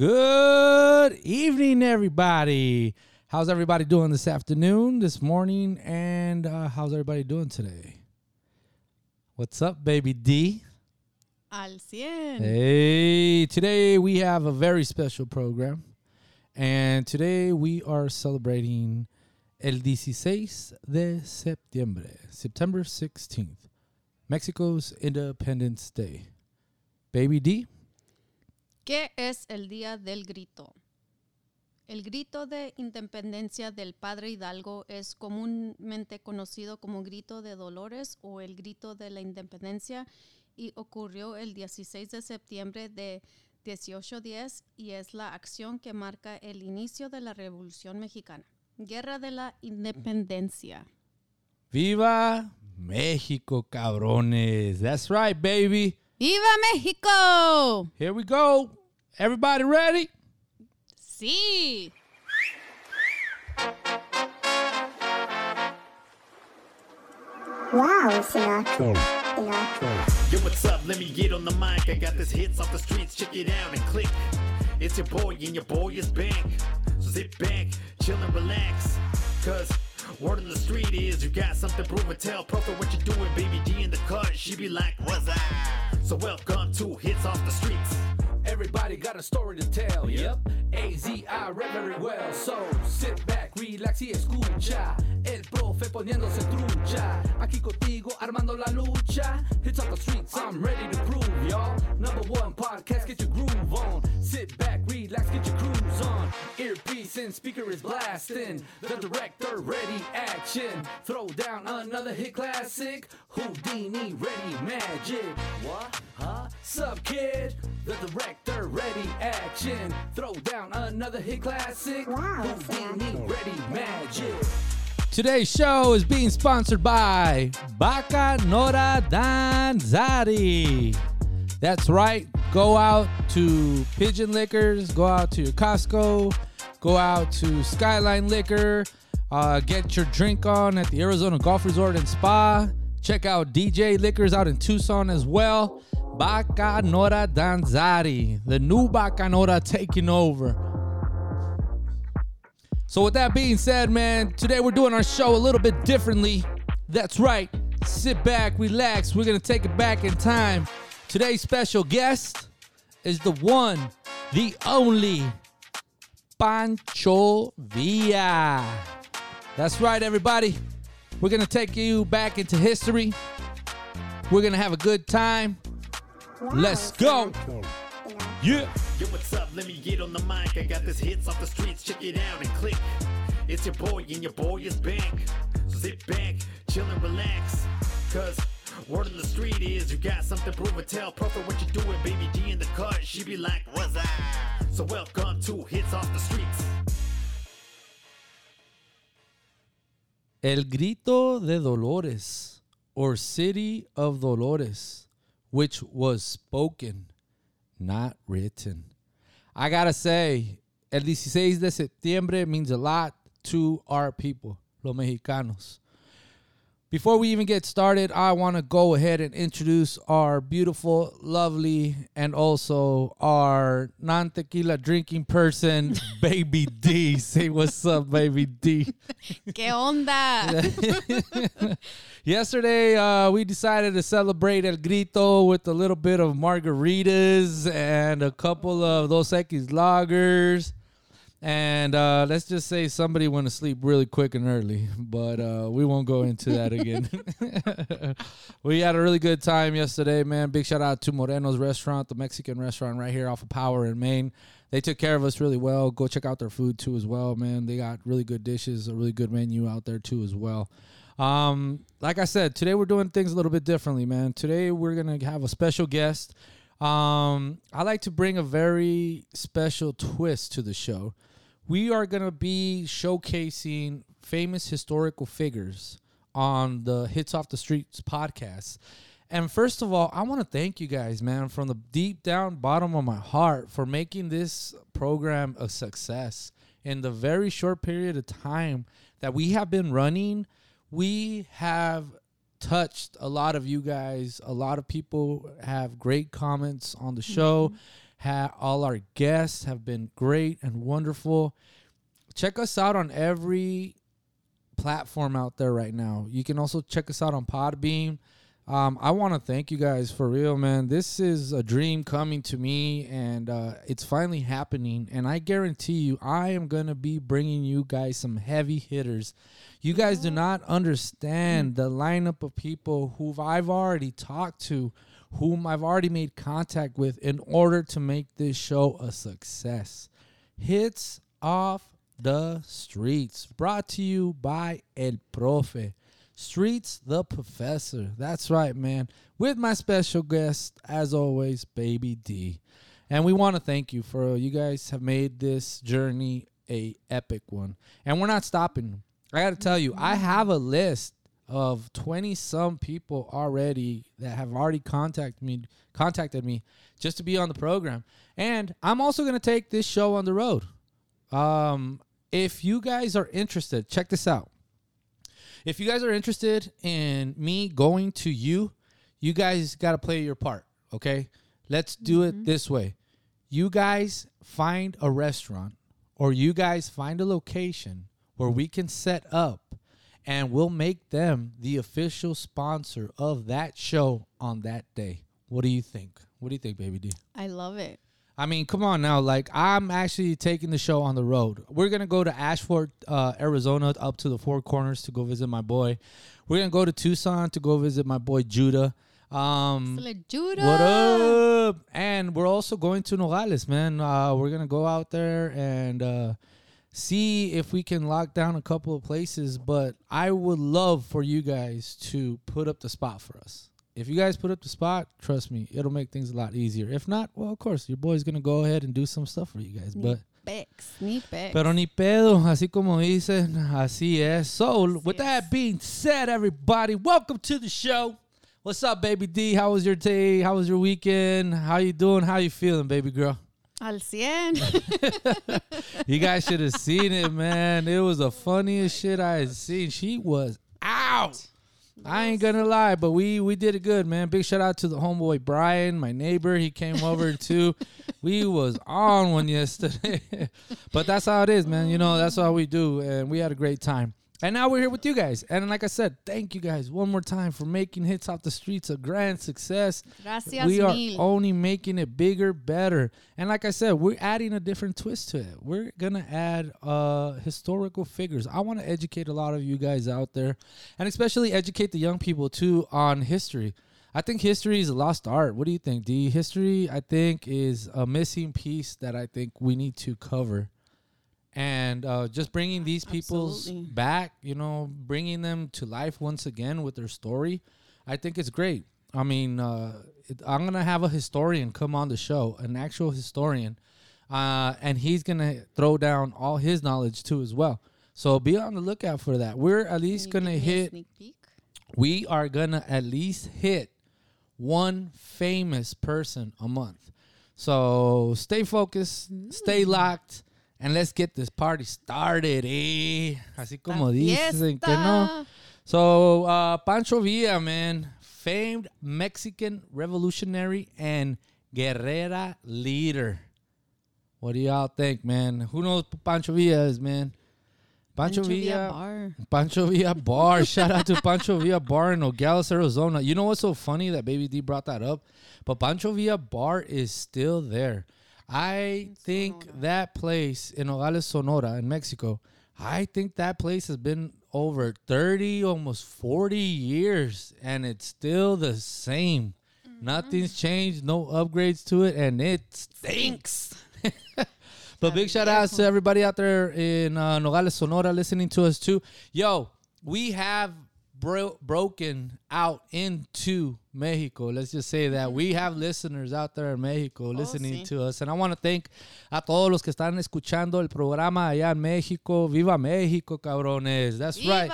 Good evening, everybody. How's everybody doing this afternoon, this morning, and uh, how's everybody doing today? What's up, baby D? Al 100. Hey, today we have a very special program, and today we are celebrating el 16 de septiembre, September 16th, Mexico's Independence Day. Baby D? ¿Qué es el Día del Grito? El grito de independencia del Padre Hidalgo es comúnmente conocido como grito de Dolores o el grito de la independencia y ocurrió el 16 de septiembre de 1810 y es la acción que marca el inicio de la Revolución Mexicana. Guerra de la Independencia. Viva México, cabrones. That's right, baby. ¡Viva México! Here we go. Everybody ready? Sí. Wow, Sinatra. Sinatra. Yo, what's up? Let me get on the mic. I got this hits off the streets. Check it out and click. It's your boy, and your boy is back. So sit back, chill and relax. Cause word on the street is you got something to prove and tell. Prophet, what you're doing, baby D in the cut? She be like, what's that? So welcome to Hits Off the Streets. Everybody got a story to tell, yep. AZI read very well, so sit back, relax y escucha. El profe poniéndose trucha. Aquí contigo armando la lucha. Hits off the streets, I'm ready to prove, y'all. Number one podcast, get your groove on. Sit back, relax, get your cruise on. Earpiece and speaker is blasting. The director ready, action. Throw down another hit classic. Houdini ready, magic. What? Huh? Sup, kid? The director ready, action. Throw down another hit classic. Wow, Houdini ready, magic. Today's show is being sponsored by Bacanora Danzari. That's right. Go out to Pigeon Liquors, go out to your Costco, go out to Skyline Liquor, uh, get your drink on at the Arizona Golf Resort and Spa. Check out DJ Liquors out in Tucson as well. Bacanora Danzari, the new Bacanora taking over. So, with that being said, man, today we're doing our show a little bit differently. That's right. Sit back, relax. We're going to take it back in time. Today's special guest is the one, the only Pancho Villa. That's right, everybody. We're going to take you back into history. We're going to have a good time. Wow, Let's go. Sinatra. Yeah. Yo, what's up? Let me get on the mic. I got this hits off the streets. Check it out and click. It's your boy, and your boy is back. So sit back, chill and relax. Cause word on the street is you got something to prove and tell. Prophet, what you doing, baby D in the cut? She be like, what's that? So welcome to Hits Off the Streets. El Grito de Dolores, or City of Dolores, which was spoken, not written. I gotta say, el 16 de septiembre means a lot to our people, los mexicanos. Before we even get started, I want to go ahead and introduce our beautiful, lovely, and also our non tequila drinking person, Baby D. Say what's up, Baby D. ¿Qué onda? Yesterday, uh, we decided to celebrate El Grito with a little bit of margaritas and a couple of Dos Equis lagers. And uh, let's just say somebody went to sleep really quick and early, but uh, we won't go into that again. we had a really good time yesterday, man. Big shout out to Moreno's Restaurant, the Mexican restaurant right here off of Power in Main. They took care of us really well. Go check out their food too, as well, man. They got really good dishes, a really good menu out there too, as well. Um, like I said, today we're doing things a little bit differently, man. Today we're gonna have a special guest. Um, I like to bring a very special twist to the show. We are gonna be showcasing famous historical figures on the Hits Off the Streets podcast. And first of all, I want to thank you guys, man, from the deep down bottom of my heart for making this program a success. In the very short period of time that we have been running, we have touched a lot of you guys. A lot of people have great comments on the show, mm-hmm. Ha- all our guests have been great and wonderful. Check us out on every platform out there right now. You can also check us out on Podbean. Um, I want to thank you guys for real, man. This is a dream coming to me, and uh, it's finally happening. And I guarantee you, I am gonna be bringing you guys some heavy hitters. You guys do not understand the lineup of people who I've already talked to, whom I've already made contact with, in order to make this show a success. Hits off the streets, brought to you by El Profe. Streets the Professor. That's right, man. With my special guest, as always, Baby D. And we want to thank you for you guys have made this journey a epic one. And we're not stopping. I got to tell you, I have a list of 20 some people already that have already contacted me contacted me just to be on the program. And I'm also going to take this show on the road. Um if you guys are interested, check this out. If you guys are interested in me going to you, you guys got to play your part, okay? Let's do it this way. You guys find a restaurant or you guys find a location where we can set up and we'll make them the official sponsor of that show on that day. What do you think? What do you think, baby D? I love it. I mean, come on now. Like, I'm actually taking the show on the road. We're going to go to Ashford, uh, Arizona, up to the Four Corners to go visit my boy. We're going to go to Tucson to go visit my boy Judah. Um, Judah. what up? And we're also going to Nogales, man. Uh, we're going to go out there and uh, see if we can lock down a couple of places. But I would love for you guys to put up the spot for us. If you guys put up the spot, trust me, it'll make things a lot easier. If not, well, of course, your boy's gonna go ahead and do some stuff for you guys. But Bex. Ni Bex. pero ni pedo, así como dicen, así es. So, with that being said, everybody, welcome to the show. What's up, baby D? How was your day? How was your weekend? How you doing? How you feeling, baby girl? Al 100. You guys should have seen it, man. It was the funniest shit I had seen. She was out. I ain't gonna lie, but we we did it good, man. Big shout out to the homeboy Brian, my neighbor. He came over too. We was on one yesterday, but that's how it is, man. You know that's how we do, and we had a great time. And now we're here with you guys. And like I said, thank you guys one more time for making hits off the streets a grand success. Gracias we are mil. only making it bigger, better. And like I said, we're adding a different twist to it. We're gonna add uh historical figures. I want to educate a lot of you guys out there, and especially educate the young people too on history. I think history is a lost art. What do you think, D? History, I think, is a missing piece that I think we need to cover. And uh, just bringing these people's Absolutely. back, you know, bringing them to life once again with their story, I think it's great. I mean, uh, it, I'm gonna have a historian come on the show, an actual historian, uh, and he's gonna throw down all his knowledge too as well. So be on the lookout for that. We're at least Can gonna give me a hit. We are gonna at least hit one famous person a month. So stay focused, stay locked, and let's get this party started, eh? Así como dicen que no. So uh, Pancho Villa, man, famed Mexican revolutionary and guerrera leader. What do y'all think, man? Who knows who Pancho Villa is, man? Pancho, Pancho Villa Villa, Bar. Pancho Villa Bar. Shout out to Pancho Villa Bar in Nogales, Arizona. You know what's so funny that Baby D brought that up? But Pancho Villa Bar is still there. I think that place in Nogales, Sonora, in Mexico, I think that place has been over 30, almost 40 years, and it's still the same. Nothing's changed, no upgrades to it, and it stinks. but big shout outs to everybody out there in uh, Nogales, Sonora, listening to us too. Yo, we have bro- broken out into Mexico. Let's just say that we have listeners out there in Mexico oh, listening sí. to us, and I want to thank a todos los que están escuchando el programa allá en Mexico. Viva Mexico, cabrones! That's right.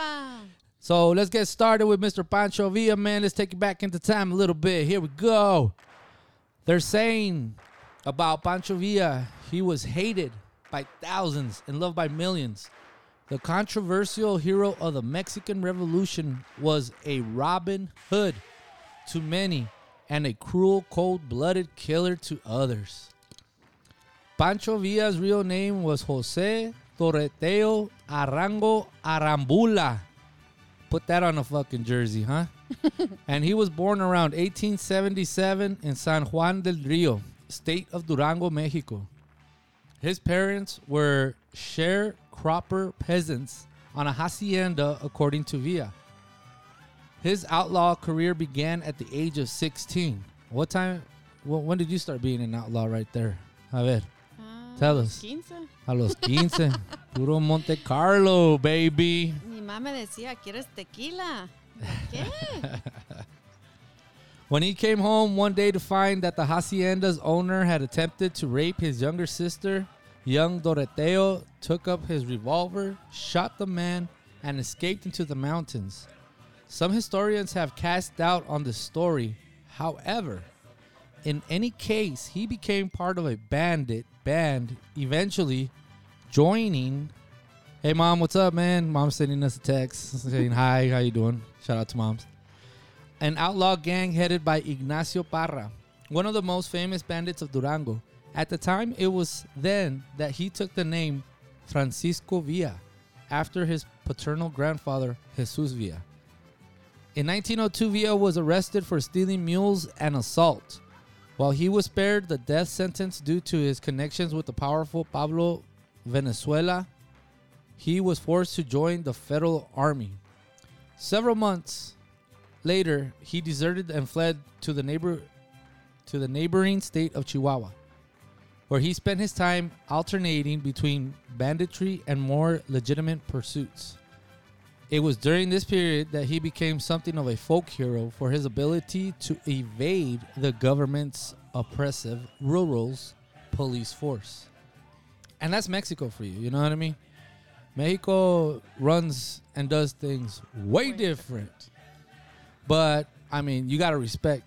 So let's get started with Mr. Pancho Villa, man. Let's take it back into time a little bit. Here we go. They're saying about Pancho Villa, he was hated by thousands and loved by millions. The controversial hero of the Mexican Revolution was a Robin Hood to many and a cruel, cold blooded killer to others. Pancho Villa's real name was Jose Doroteo Arango Arambula. Put that on a fucking jersey, huh? and he was born around 1877 in San Juan del Rio, state of Durango, Mexico. His parents were sharecropper peasants on a hacienda, according to Villa. His outlaw career began at the age of 16. What time? wh- when did you start being an outlaw right there? A ver, Ah, Tell us. 15. a los 15. Puro Monte Carlo, baby. Mi mamá decía, ¿quieres tequila? ¿Qué? When he came home one day to find that the hacienda's owner had attempted to rape his younger sister, young Doroteo took up his revolver, shot the man, and escaped into the mountains. Some historians have cast doubt on this story. However, in any case, he became part of a bandit band, eventually joining. Hey, mom, what's up, man? Mom's sending us a text saying hi. How you doing? Shout out to moms an outlaw gang headed by Ignacio Parra, one of the most famous bandits of Durango. At the time, it was then that he took the name Francisco Villa after his paternal grandfather, Jesus Villa. In 1902, Villa was arrested for stealing mules and assault. While he was spared the death sentence due to his connections with the powerful Pablo Valenzuela, he was forced to join the federal army. Several months Later, he deserted and fled to the neighbor to the neighboring state of Chihuahua, where he spent his time alternating between banditry and more legitimate pursuits. It was during this period that he became something of a folk hero for his ability to evade the government's oppressive rural police force. And that's Mexico for you, you know what I mean? Mexico runs and does things way different. But I mean, you got to respect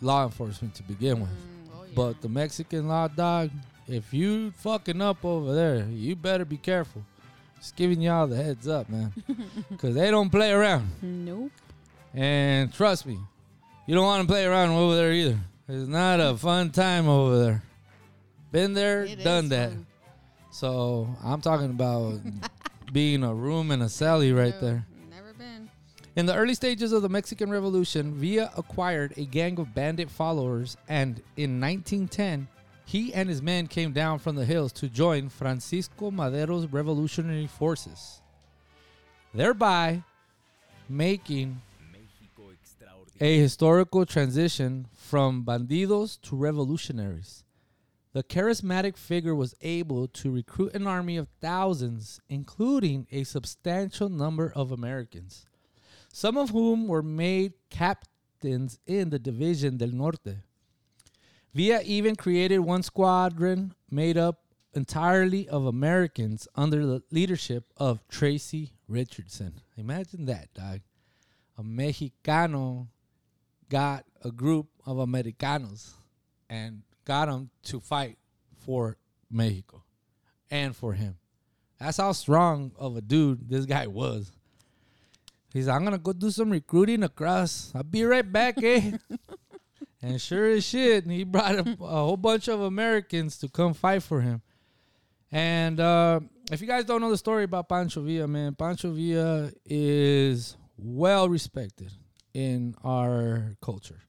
law enforcement to begin with. But the Mexican law dog, if you fucking up over there, you better be careful. Just giving y'all the heads up, man, because they don't play around. Nope. And trust me, you don't want to play around over there either. It's not a fun time over there. Been there, It done that. fun. So I'm talking about being a room and a celly right there. In the early stages of the Mexican Revolution, Villa acquired a gang of bandit followers, and in 1910, he and his men came down from the hills to join Francisco Madero's revolutionary forces, thereby making a historical transition from bandidos to revolutionaries. The charismatic figure was able to recruit an army of thousands, including a substantial number of Americans some of whom were made captains in the Division del Norte. Villa even created one squadron made up entirely of Americans under the leadership of Tracy Richardson. Imagine that, dog. A Mexicano got a group of Americanos and got them to fight for Mexico and for him. That's how strong of a dude this guy was. He's like, I'm gonna go do some recruiting across. I'll be right back, eh? and sure as shit, he brought a, a whole bunch of Americans to come fight for him. And uh, if you guys don't know the story about Pancho Villa, man, Pancho Villa is well respected in our culture.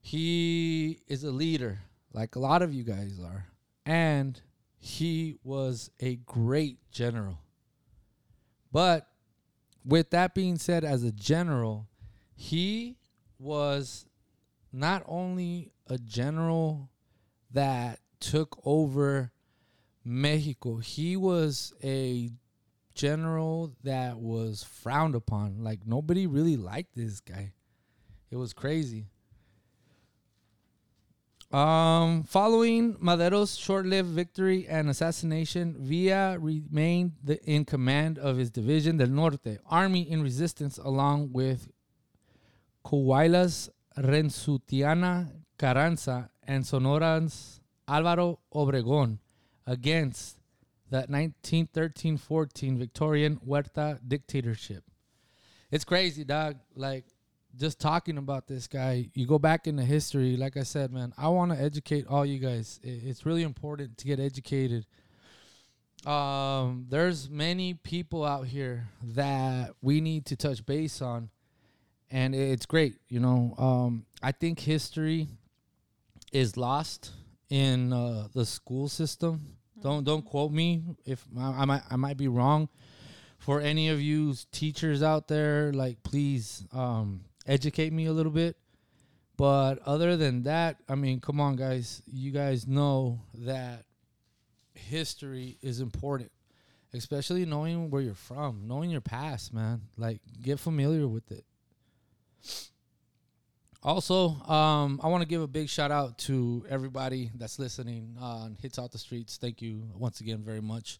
He is a leader, like a lot of you guys are, and he was a great general. But with that being said, as a general, he was not only a general that took over Mexico, he was a general that was frowned upon. Like nobody really liked this guy. It was crazy. Um, following Madero's short-lived victory and assassination, Villa remained the, in command of his division del Norte, army in resistance, along with Coahuila's Venustiano Carranza and Sonora's Álvaro Obregón against the 1913-14 Victoriano Huerta dictatorship. It's crazy, dog. Like just talking about this guy, you go back into history. Like I said, man, I want to educate all you guys. It's really important to get educated. Um, there's many people out here that we need to touch base on, and it's great. You know, um, I think history is lost in uh, the school system. Don't don't quote me if I, I might I might be wrong. For any of you teachers out there, like please um, educate me a little bit. But other than that, I mean, come on, guys. You guys know that history is important, especially knowing where you're from, knowing your past, man. Like, get familiar with it. Also, um, I want to give a big shout out to everybody that's listening on Hits Out the Streets. Thank you once again very much.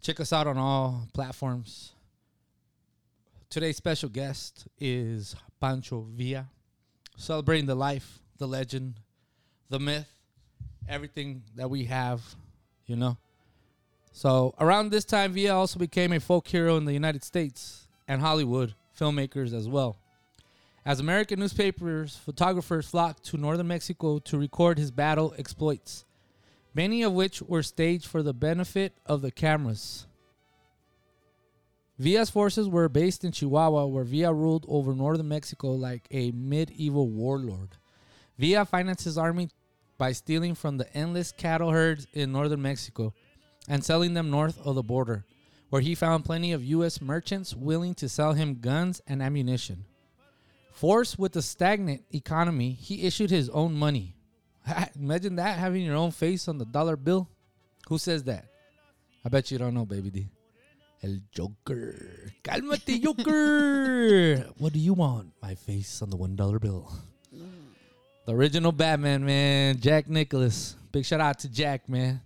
Check us out on all platforms. Today's special guest is Pancho Villa, celebrating the life, the legend, the myth, everything that we have, you know. So around this time, Villa also became a folk hero in the United States and Hollywood, filmmakers as well. As American newspapers, photographers flocked to northern Mexico to record his battle exploits, many of which were staged for the benefit of the cameras. Villa's forces were based in Chihuahua, where Villa ruled over northern Mexico like a medieval warlord. Villa financed his army by stealing from the endless cattle herds in northern Mexico and selling them north of the border, where he found plenty of U.S. merchants willing to sell him guns and ammunition. Forced with a stagnant economy, he issued his own money. Imagine that having your own face on the dollar bill. Who says that? I bet you don't know, baby D. El Joker. Cálmate, Joker. what do you want? My face on the one dollar bill. The original Batman, man. Jack Nicholas. Big shout out to Jack, man.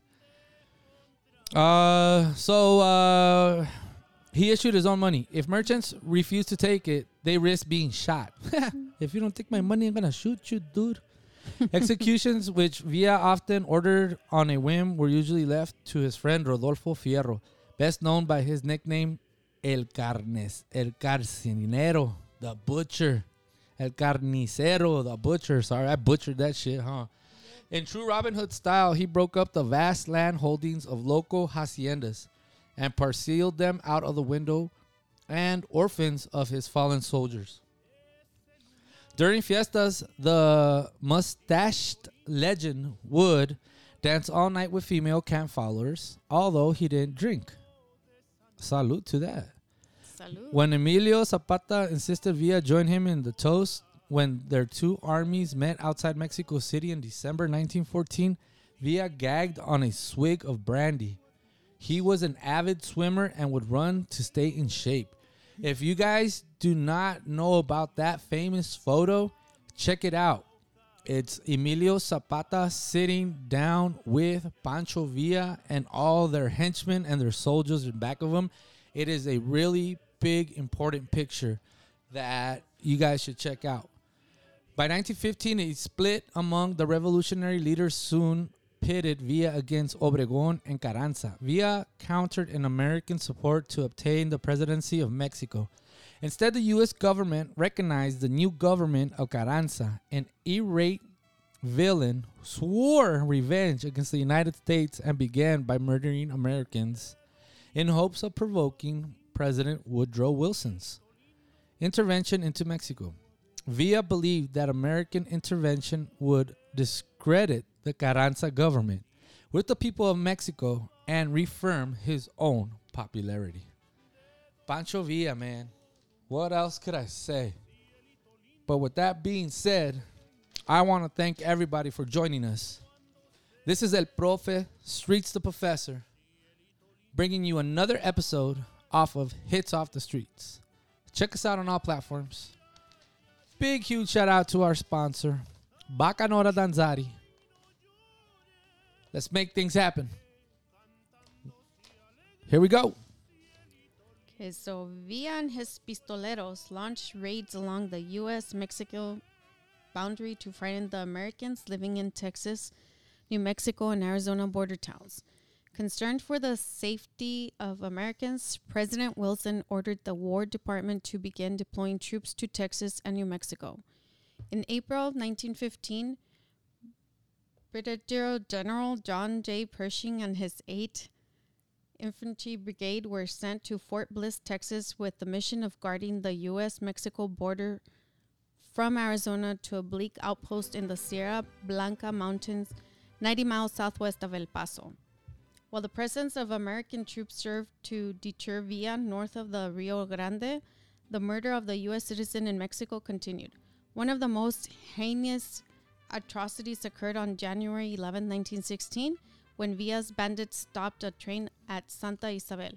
Uh, so uh, he issued his own money. If merchants refuse to take it, they risk being shot. if you don't take my money, I'm gonna shoot you, dude. Executions, which Villa often ordered on a whim, were usually left to his friend Rodolfo Fierro, best known by his nickname El Carnes, El Carcinero, the butcher. El Carnicero, the butcher. Sorry, I butchered that shit, huh? In true Robin Hood style, he broke up the vast land holdings of local haciendas and parceled them out of the window and orphans of his fallen soldiers. During fiestas, the mustached legend would dance all night with female camp followers, although he didn't drink. Salute to that. Salud. When Emilio Zapata insisted Villa join him in the toast when their two armies met outside Mexico City in December 1914, Villa gagged on a swig of brandy. He was an avid swimmer and would run to stay in shape. If you guys do not know about that famous photo, check it out. It's Emilio Zapata sitting down with Pancho Villa and all their henchmen and their soldiers in back of him. It is a really big, important picture that you guys should check out. By 1915, a split among the revolutionary leaders soon pitted Villa against Obregón and Carranza. Villa countered in American support to obtain the presidency of Mexico. Instead, the U.S. government recognized the new government of Carranza, an irate villain, swore revenge against the United States and began by murdering Americans in hopes of provoking President Woodrow Wilson's intervention into Mexico. Villa believed that American intervention would discredit the Carranza government with the people of Mexico and reaffirm his own popularity. Pancho Villa, man. What else could I say? But with that being said, I want to thank everybody for joining us. This is El Profe, Streets the Professor, bringing you another episode off of Hits Off the Streets. Check us out on all platforms. Big, huge shout out to our sponsor, Bacanora Danzari. Let's make things happen. Here we go. Okay, so Villa and his pistoleros launched raids along the U.S. Mexico boundary to frighten the Americans living in Texas, New Mexico, and Arizona border towns. Concerned for the safety of Americans, President Wilson ordered the War Department to begin deploying troops to Texas and New Mexico. In April 1915, Brigadier General John J. Pershing and his 8th Infantry Brigade were sent to Fort Bliss, Texas, with the mission of guarding the U.S. Mexico border from Arizona to a bleak outpost in the Sierra Blanca Mountains, 90 miles southwest of El Paso. While the presence of American troops served to deter Villa north of the Rio Grande, the murder of the U.S. citizen in Mexico continued. One of the most heinous atrocities occurred on January 11, 1916, when Villa's bandits stopped a train at Santa Isabel.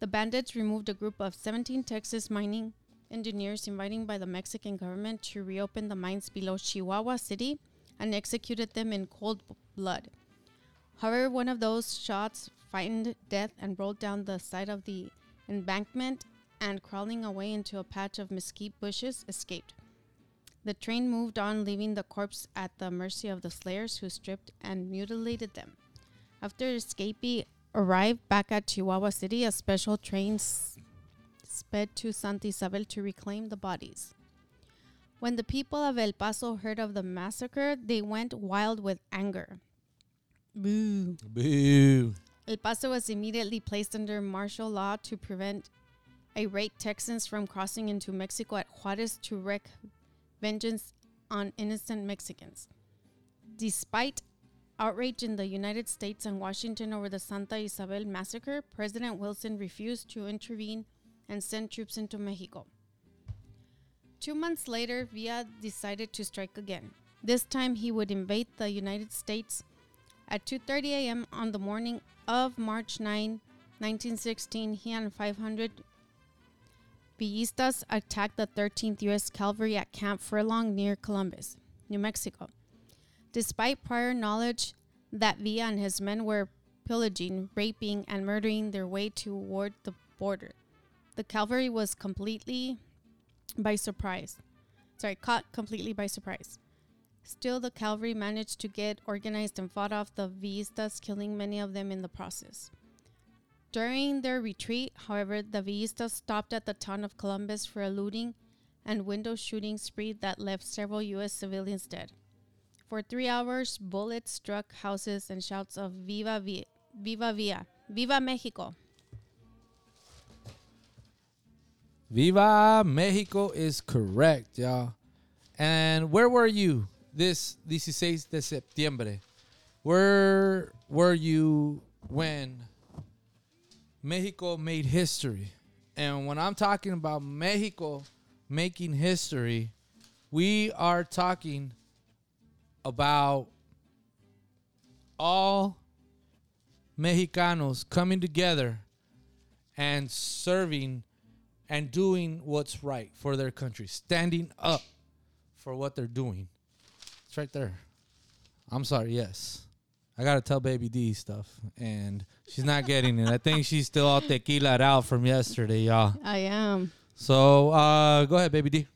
The bandits removed a group of 17 Texas mining engineers invited by the Mexican government to reopen the mines below Chihuahua City and executed them in cold blood. However, one of those shots frightened death and rolled down the side of the embankment and, crawling away into a patch of mesquite bushes, escaped. The train moved on, leaving the corpse at the mercy of the slayers who stripped and mutilated them. After escapee arrived back at Chihuahua City, a special train sped to Santa Isabel to reclaim the bodies. When the people of El Paso heard of the massacre, they went wild with anger. Boo. Boo. El Paso was immediately placed under martial law to prevent irate Texans from crossing into Mexico at Juarez to wreak vengeance on innocent Mexicans. Despite outrage in the United States and Washington over the Santa Isabel massacre, President Wilson refused to intervene and sent troops into Mexico. Two months later, Villa decided to strike again. This time, he would invade the United States at 2:30 a.m. on the morning of March 9, 1916. He and 500 Villistas attacked the 13th U.S. Cavalry at Camp Furlong near Columbus, New Mexico. Despite prior knowledge that Villa and his men were pillaging, raping, and murdering their way toward the border, the cavalry was completely by surprise. Sorry, caught completely by surprise. Still, the cavalry managed to get organized and fought off the Villistas, killing many of them in the process. During their retreat, however, the Villistas stopped at the town of Columbus for a looting and window shooting spree that left several U.S. civilians dead. For three hours, bullets struck houses and shouts of Viva Vi- Viva Villa, Viva Mexico. Viva Mexico is correct, y'all. And where were you this 16 de septiembre? Where were you when Mexico made history? And when I'm talking about Mexico making history, we are talking about all Mexicanos coming together and serving and doing what's right for their country, standing up for what they're doing. It's right there. I'm sorry, yes. I gotta tell Baby D stuff, and she's not getting it. I think she's still all tequila out from yesterday, y'all. I am. So uh, go ahead, Baby D.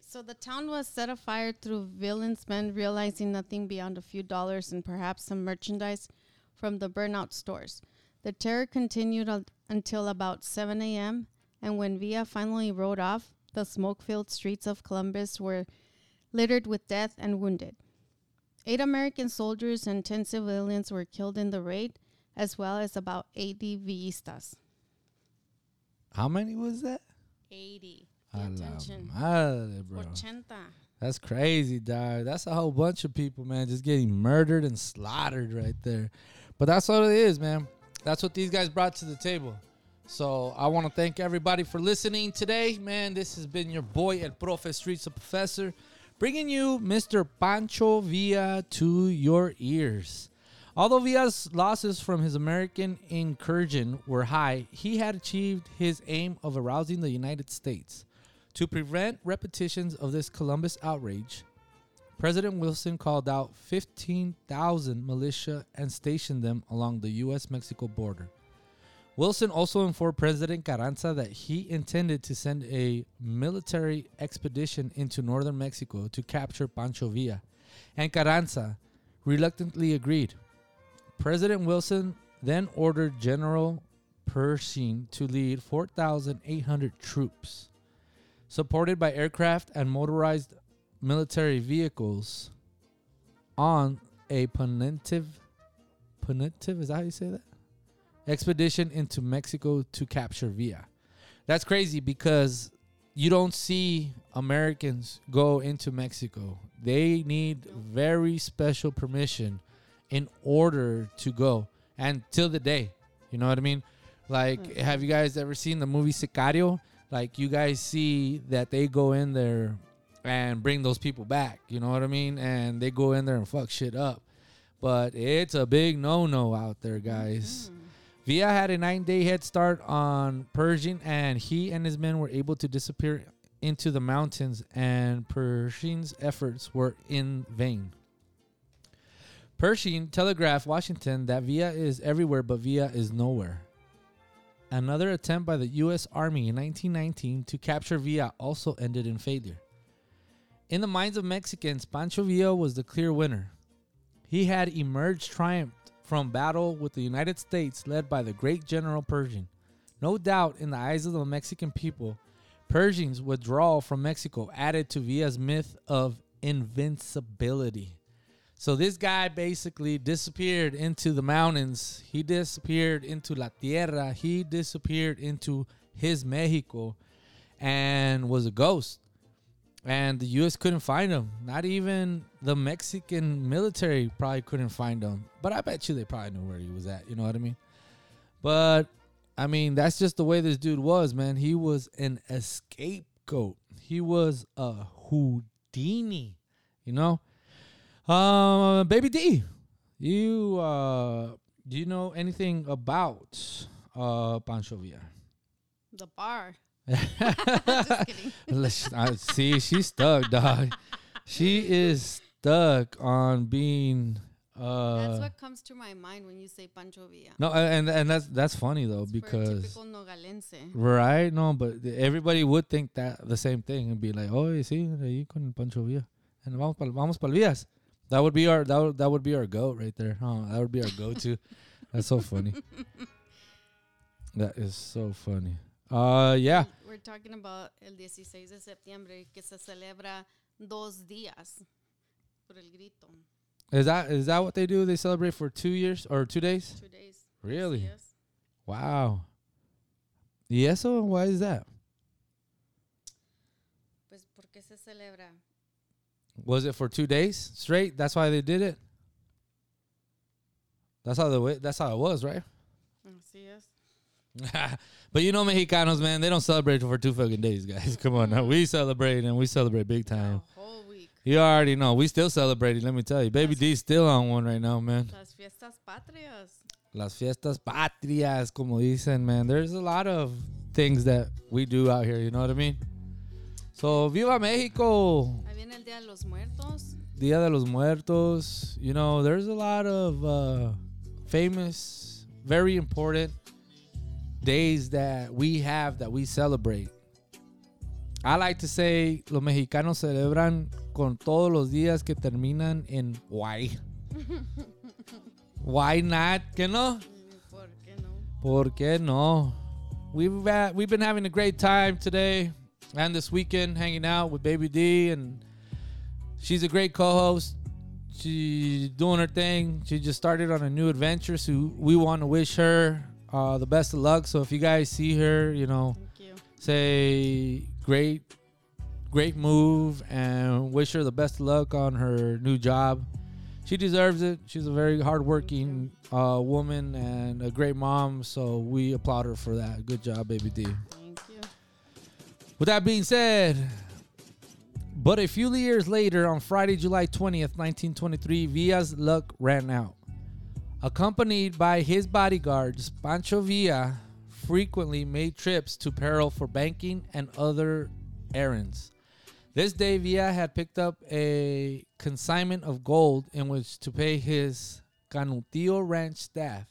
Okay, so the town was set afire through villains men realizing nothing beyond a few dollars and perhaps some merchandise from the burnout stores. The terror continued un- until about 7 a.m., and when Villa finally rode off, the smoke filled streets of Columbus were littered with death and wounded. Eight American soldiers and 10 civilians were killed in the raid, as well as about 80 Villistas. How many was that? 80. A Pay attention. madre, bro. 80. That's crazy, dog. That's a whole bunch of people, man, just getting murdered and slaughtered right there. But that's what it is, man. That's what these guys brought to the table. So I want to thank everybody for listening today, man. This has been your boy El Profe Streets of Professor, bringing you Mr. Pancho Villa to your ears. Although Villa's losses from his American incursion were high, he had achieved his aim of arousing the United States. To prevent repetitions of this Columbus outrage, President Wilson called out 15,000 militia and stationed them along the U.S. Mexico border. Wilson also informed President Carranza that he intended to send a military expedition into northern Mexico to capture Pancho Villa. And Carranza reluctantly agreed. President Wilson then ordered General Pershing to lead 4,800 troops, supported by aircraft and motorized military vehicles, on a punitive, punitive is that how you say that? Expedition into Mexico to capture Villa. That's crazy because you don't see Americans go into Mexico. They need very special permission in order to go. And till the day, you know what I mean? Like, hmm. have you guys ever seen the movie Sicario? Like, you guys see that they go in there and bring those people back. You know what I mean? And they go in there and fuck shit up. But it's a big no no out there, guys. Mm-hmm. Villa had a nine day head start on Pershing, and he and his men were able to disappear into the mountains, and Pershing's efforts were in vain. Pershing telegraphed Washington that Villa is everywhere, but Villa is nowhere. Another attempt by the U.S. Army in 1919 to capture Villa also ended in failure. In the minds of Mexicans, Pancho Villa was the clear winner. He had emerged triumphed from battle with the United States led by the great General Pershing. No doubt, in the eyes of the Mexican people, Pershing's withdrawal from Mexico added to Villa's myth of invincibility. So this guy basically disappeared into the mountains. He disappeared into La Tierra. He disappeared into his Mexico and was a ghost. And the U.S. couldn't find him. Not even the Mexican military probably couldn't find him. But I bet you they probably knew where he was at. You know what I mean? But I mean, that's just the way this dude was, man. He was an scapegoat. He was a Houdini. You know? Um, Baby D, you uh, do you know anything about uh Pancho Villa? The bar. Just kidding. Let's- I see she's stuck, dog. She is stuck on being uh That's what comes to my mind when you say Pancho Villa. no, and and that's that's funny though It's because typical Nogalense. right no, but everybody would think that the same thing and be like, oh, sí, ahí con el Pancho Villa, and vamos pal, vamos pal Villas. That would be our that would, that would be our goat right there. Oh, that would be our go to. that's so funny. That is so funny. Uh, yeah. We're talking about el 16 de septiembre que se celebra dos días por el grito. Is that is that what they do? They celebrate for two years or two days? Two days. Really? Yes. Wow. Y eso, why is that? Pues, ¿por qué se celebra? Was it for two days straight? That's why they did it. That's how the way. That's how it was, right? Mm, Así es. but you know, Mexicanos, man, they don't celebrate for two fucking days, guys. Come on, now we mm-hmm. celebrate and we celebrate big time. A whole week. You already know we still celebrating. Let me tell you, Baby D's still on one right now, man. Las fiestas patrias. Las fiestas patrias, como dicen, man. There's a lot of things that we do out here. You know what I mean? So, viva Mexico! Ahí viene el Día de los Muertos. Dia de los Muertos. You know, there's a lot of uh, famous, very important days that we have that we celebrate. I like to say los mexicanos celebran con todos los días que terminan en Y. Why not? ¿Que no? ¿Por qué no? ¿Por qué no? We've we've been having a great time today and this weekend hanging out with Baby D and she's a great co-host. She's doing her thing. She just started on a new adventure, so we want to wish her uh, the best of luck. So if you guys see her, you know, you. say great, great move and wish her the best of luck on her new job. She deserves it. She's a very hardworking uh, woman and a great mom. So we applaud her for that. Good job, baby D. With that being said, but a few years later, on Friday, July 20th, 1923, Villa's luck ran out. Accompanied by his bodyguards, Pancho Villa frequently made trips to Parral for banking and other errands. This day, Villa had picked up a consignment of gold in which to pay his Canutillo Ranch staff,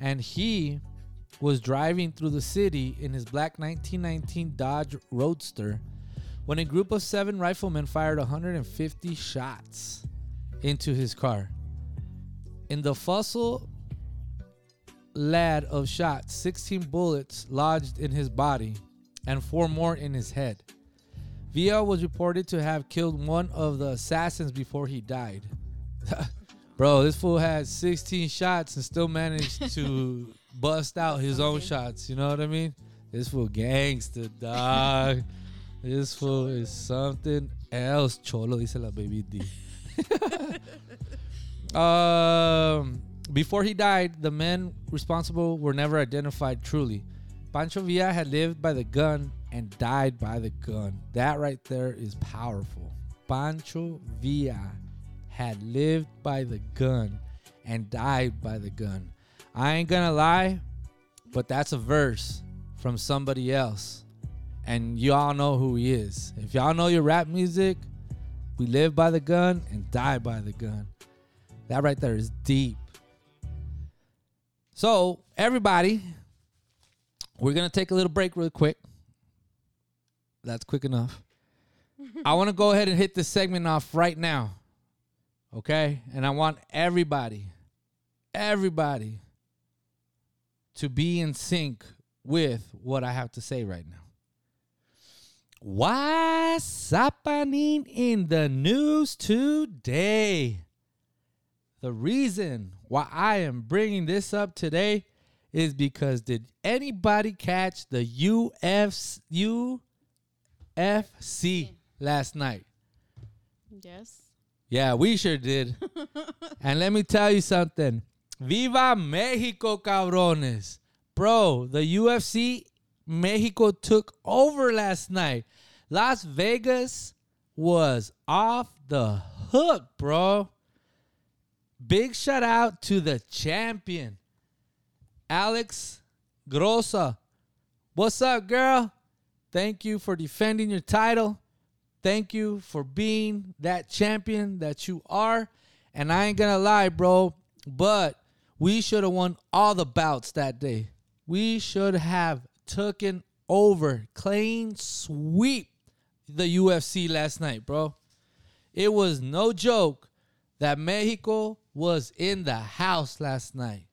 and he was driving through the city in his black 1919 Dodge Roadster when a group of seven riflemen fired 150 shots. into his car. In the fossil lad of shots, 16 bullets lodged in his body and four more in his head. Villa was reported to have killed one of the assassins before he died. Bro, this fool had 16 shots and still managed to bust out his own shots. You know what I mean? This fool gangster, dog. this fool is something else. Cholo, dice la baby D. um, before he died, the men responsible were never identified truly. Pancho Villa had lived by the gun and died by the gun. That right there is powerful. Pancho Villa had lived by the gun and died by the gun. I ain't gonna lie, but that's a verse from somebody else. And y'all know who he is. If y'all know your rap music, we live by the gun and die by the gun. That right there is deep. So, everybody, we're going to take a little break real quick. That's quick enough. I want to go ahead and hit this segment off right now. Okay? And I want everybody, everybody to be in sync with what I have to say right now. What's happening in the news today? The reason why I am bringing this up today is because did anybody catch the UFC, UFC last night? Yes. Yeah, we sure did. and let me tell you something. Viva Mexico, cabrones. Bro, the UFC, Mexico took over last night. Las Vegas was off the hook, bro. Big shout out to the champion, Alexa Grasso. What's up, girl? Thank you for defending your title. Thank you for being that champion that you are. And I ain't gonna lie, bro, but we should have won all the bouts that day. We should have taken over, clean sweep the UFC last night, bro. It was no joke that Mexico was in the house last night.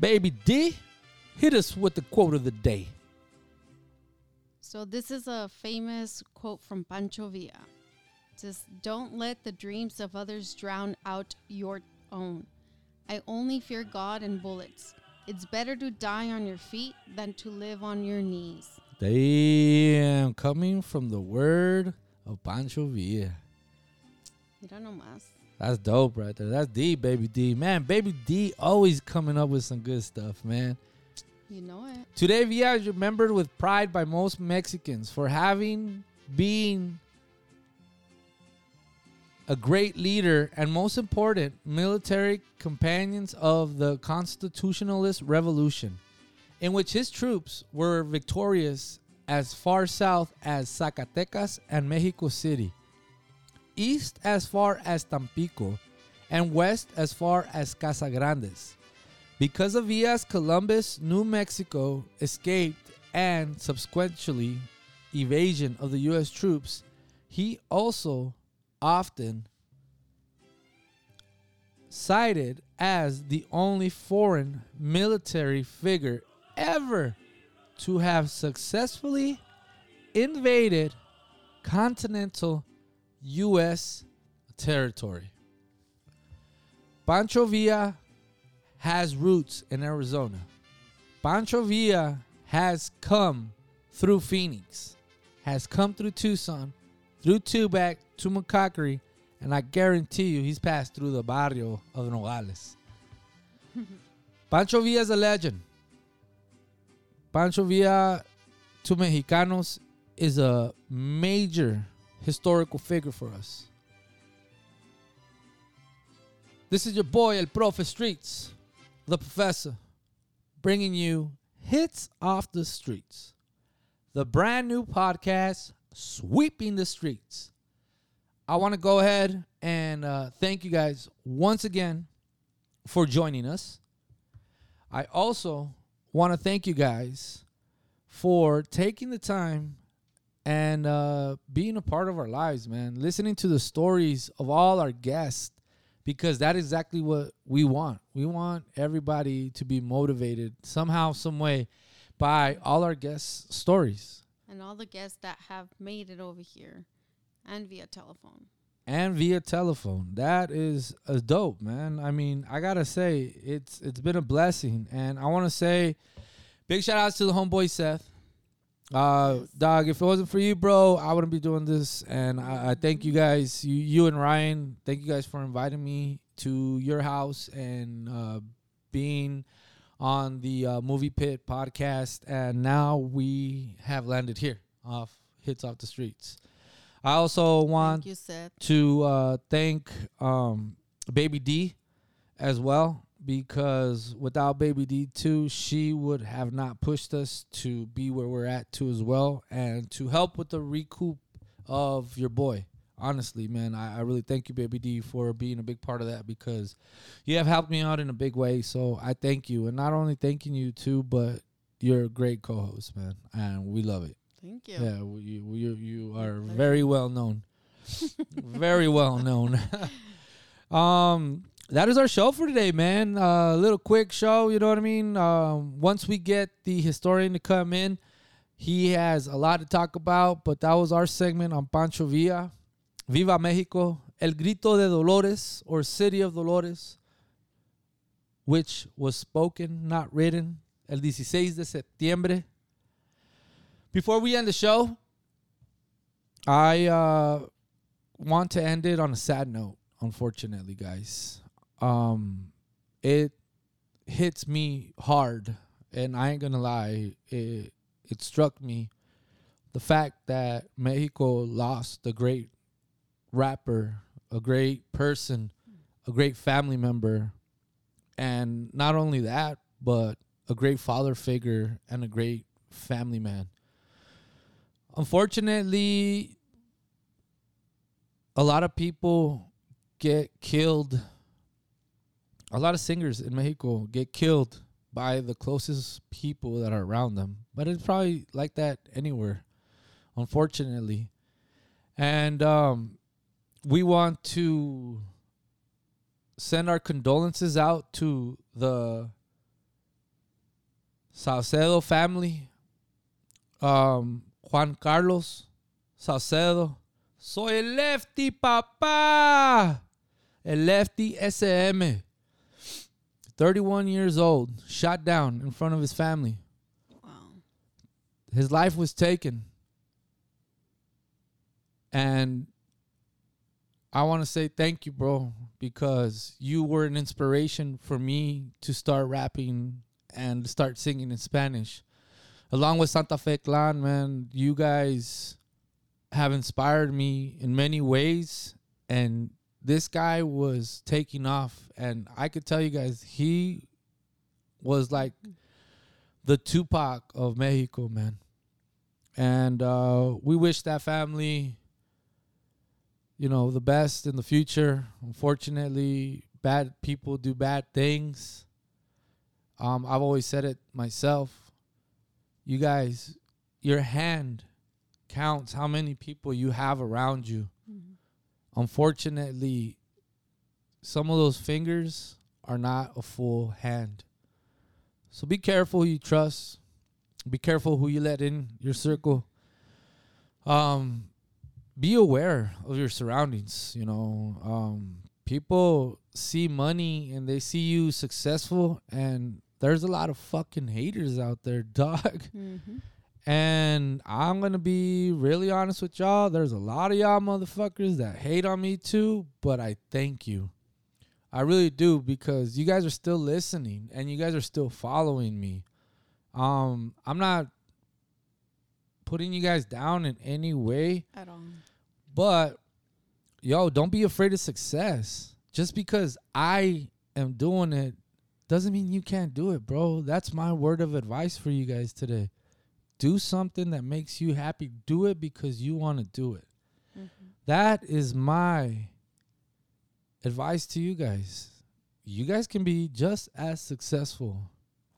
Baby D, hit us with the quote of the day. So this is a famous quote from Pancho Villa. It says, "Don't let the dreams of others drown out your own. I only fear God and bullets. It's better to die on your feet than to live on your knees." Damn, coming from the word of Pancho Villa. Mira nomás. That's dope right there. That's D, Baby D. Man, Baby D always coming up with some good stuff, man. You know it. Today, Villa is remembered with pride by most Mexicans for having been a great leader and, most important, military companions of the constitutionalist revolution, in which his troops were victorious as far south as Zacatecas and Mexico City, east as far as Tampico, and west as far as Casas Grandes. Because of Villa's Columbus, New Mexico escaped and subsequently evasion of the U.S. troops, he also often cited as the only foreign military figure ever to have successfully invaded continental U.S. territory. Pancho Villa has roots in Arizona. Pancho Villa has come through Phoenix, has come through Tucson, through Tubac Tumacácori, and I guarantee you he's passed through the barrio of Nogales. Pancho Villa is a legend. Pancho Villa to Mexicanos is a major historical figure for us. This is your boy El Profe Streets, the professor, bringing you hits off the streets, the brand new podcast sweeping the streets. I want to go ahead and uh, thank you guys once again for joining us. I also want to thank you guys for taking the time and uh, being a part of our lives, man. Listening to the stories of all our guests because that is exactly what we want. We want everybody to be motivated somehow, some way by all our guests' stories And all the guests that have made it over here and via telephone. and via telephone. That is a dope, man. I mean, I gotta say, it's it's been a blessing, and I want to say, big shout outs to the homeboy Seth. Uh, dog, if it wasn't for you, bro, I wouldn't be doing this. And I, I thank you guys, you, you and Ryan. Thank you guys for inviting me to your house and uh, being on the uh, Movie Pit podcast. And now we have landed here off hits off the streets. I also want Thank you, to uh, thank um, Baby D as well because without Baby D too, she would have not pushed us to be where we're at too as well, and to help with the recoup of your boy. Honestly, man, I, I really thank you, Baby D, for being a big part of that because you have helped me out in a big way. So I thank you, and not only thanking you too, but you're a great co-host, man, and we love it. Thank you. Yeah, you you you are very well known, very well known. um, that is our show for today, man. A little quick show, you know what I mean. Um, once we get the historian to come in, he has a lot to talk about. But that was our segment on Pancho Villa, Viva Mexico, El Grito de Dolores or City of Dolores, which was spoken, not written, el 16 de septiembre. Before we end the show, I uh, want to end it on a sad note. Unfortunately, guys, um, it hits me hard, and I ain't gonna lie. It it struck me the fact that Mexico lost a great rapper, a great person, a great family member, and not only that, but a great father figure and a great family man. Unfortunately, a lot of people get killed. A lot of singers in Mexico get killed by the closest people that are around them. But it's probably like that anywhere, unfortunately. And um, we want to send our condolences out to the Salcedo family, um, Juan Carlos Salcedo. Soy lefty, papá. El lefty SM. 31 years old, shot down in front of his family. Wow. His life was taken. And I want to say thank you, bro, because you were an inspiration for me to start rapping and start singing in Spanish. Along with Santa Fe Clan, man, you guys have inspired me in many ways. And this guy was taking off. And I could tell you guys, he was like the Tupac of Mexico, man. And uh, we wish that family, you know, the best in the future. Unfortunately, bad people do bad things. Um, I've always said it myself. You guys, your hand counts how many people you have around you. Unfortunately, some of those fingers are not a full hand. So be careful who you trust. Be careful who you let in your circle. Um, be aware of your surroundings. You know, um, people see money and they see you successful, and there's a lot of fucking haters out there, dog. Mm-hmm. And I'm gonna be really honest with y'all. There's a lot of y'all motherfuckers that hate on me too, but I thank you. I really do because you guys are still listening and you guys are still following me. Um, I'm not putting you guys down in any way, At all. but yo, don't be afraid of success. Just because I am doing it doesn't mean you can't do it, bro. That's my word of advice for you guys today. Do something that makes you happy. Do it because you want to do it. Mm-hmm. That is my advice to you guys. You guys can be just as successful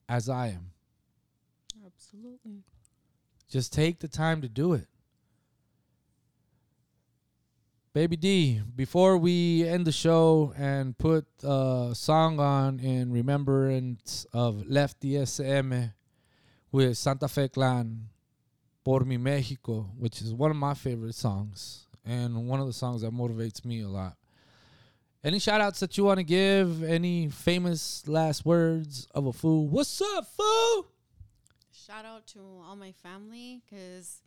as I am. Absolutely. Just take the time to do it. Baby D, before we end the show and put a song on in remembrance of Lefty SM with Santa Fe Clan, Por Mi Mexico, which is one of my favorite songs and one of the songs that motivates me a lot. Any shout outs that you want to give? Any famous last words of a fool? What's up, fool? Shout out to all my family because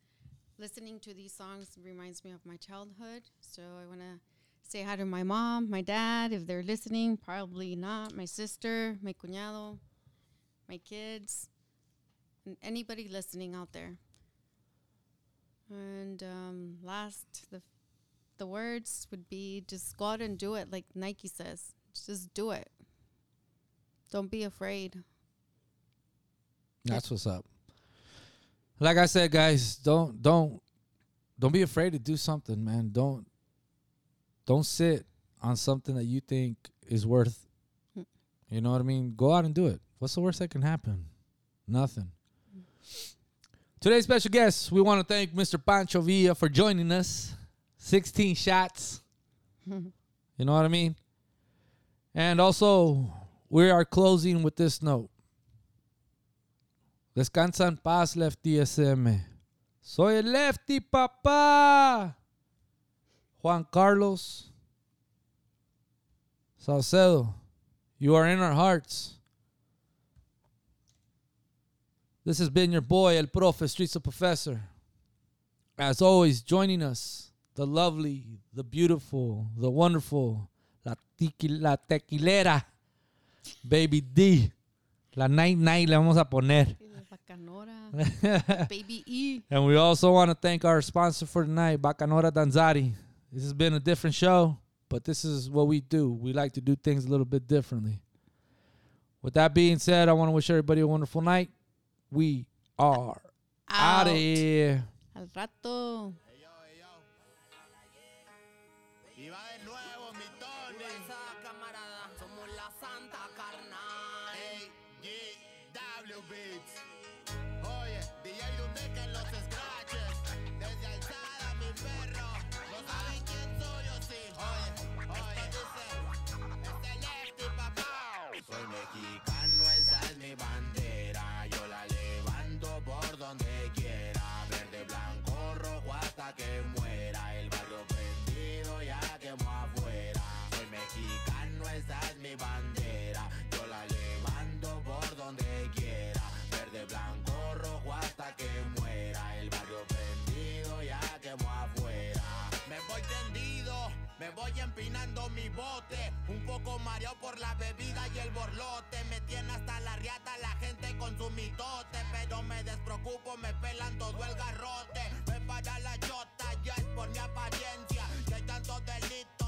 listening to these songs reminds me of my childhood. So I want to say hi to my mom, my dad, if they're listening. Probably not. My sister, my cuñado, my kids, and anybody listening out there. And um, last, the the words would be just go out and do it, like Nike says. Just do it. Don't be afraid. That's what's up. Like I said, guys, don't don't don't be afraid to do something, man. Don't don't sit on something that you think is worth. You know what I mean? Go out and do it. What's the worst that can happen? Nothing. Today's special guest, we want to thank Mr. Pancho Villa for joining us. 16 shots. you know what I mean? And also, we are closing with this note. Descansa en paz, Lefty SM. Soy el Lefty, papá. Juan Carlos Salcedo, you are in our hearts. This has been your boy, El Profe, Streets of Professor. As always, joining us, the lovely, the beautiful, the wonderful, la, tequi- la tequilera, Baby D. La night night le vamos a poner. Bacanora, Baby E. And we also want to thank our sponsor for tonight, Bacanora Danzari. This has been a different show, but this is what we do. We like to do things a little bit differently. With that being said, I want to wish everybody a wonderful night. We are out of here. Al rato. Quiera. Verde, blanco, rojo hasta que muera. El barrio prendido ya quemó afuera. Soy mexicano, esa es mi bandera. Yo la levanto por donde quiera. Verde, blanco, rojo hasta que muera. Me voy empinando mi bote. Un poco mareado por la bebida y el borlote. Me tiene hasta la riata la gente con su mitote. Pero me despreocupo, me pelan todo el garrote. Me para la chota, ya es por mi apariencia. Que hay tantos delitos,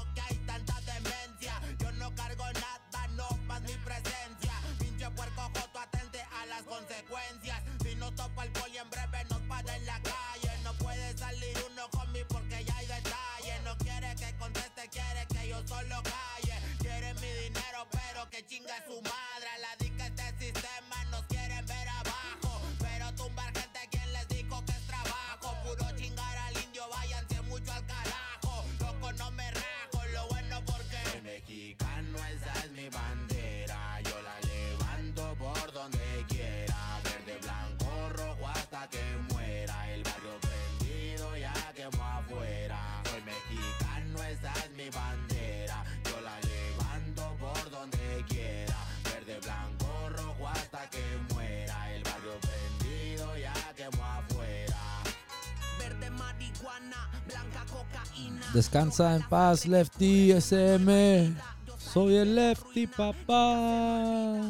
pero Descansa en paz, Lefty SM. Soy el Lefty, papá.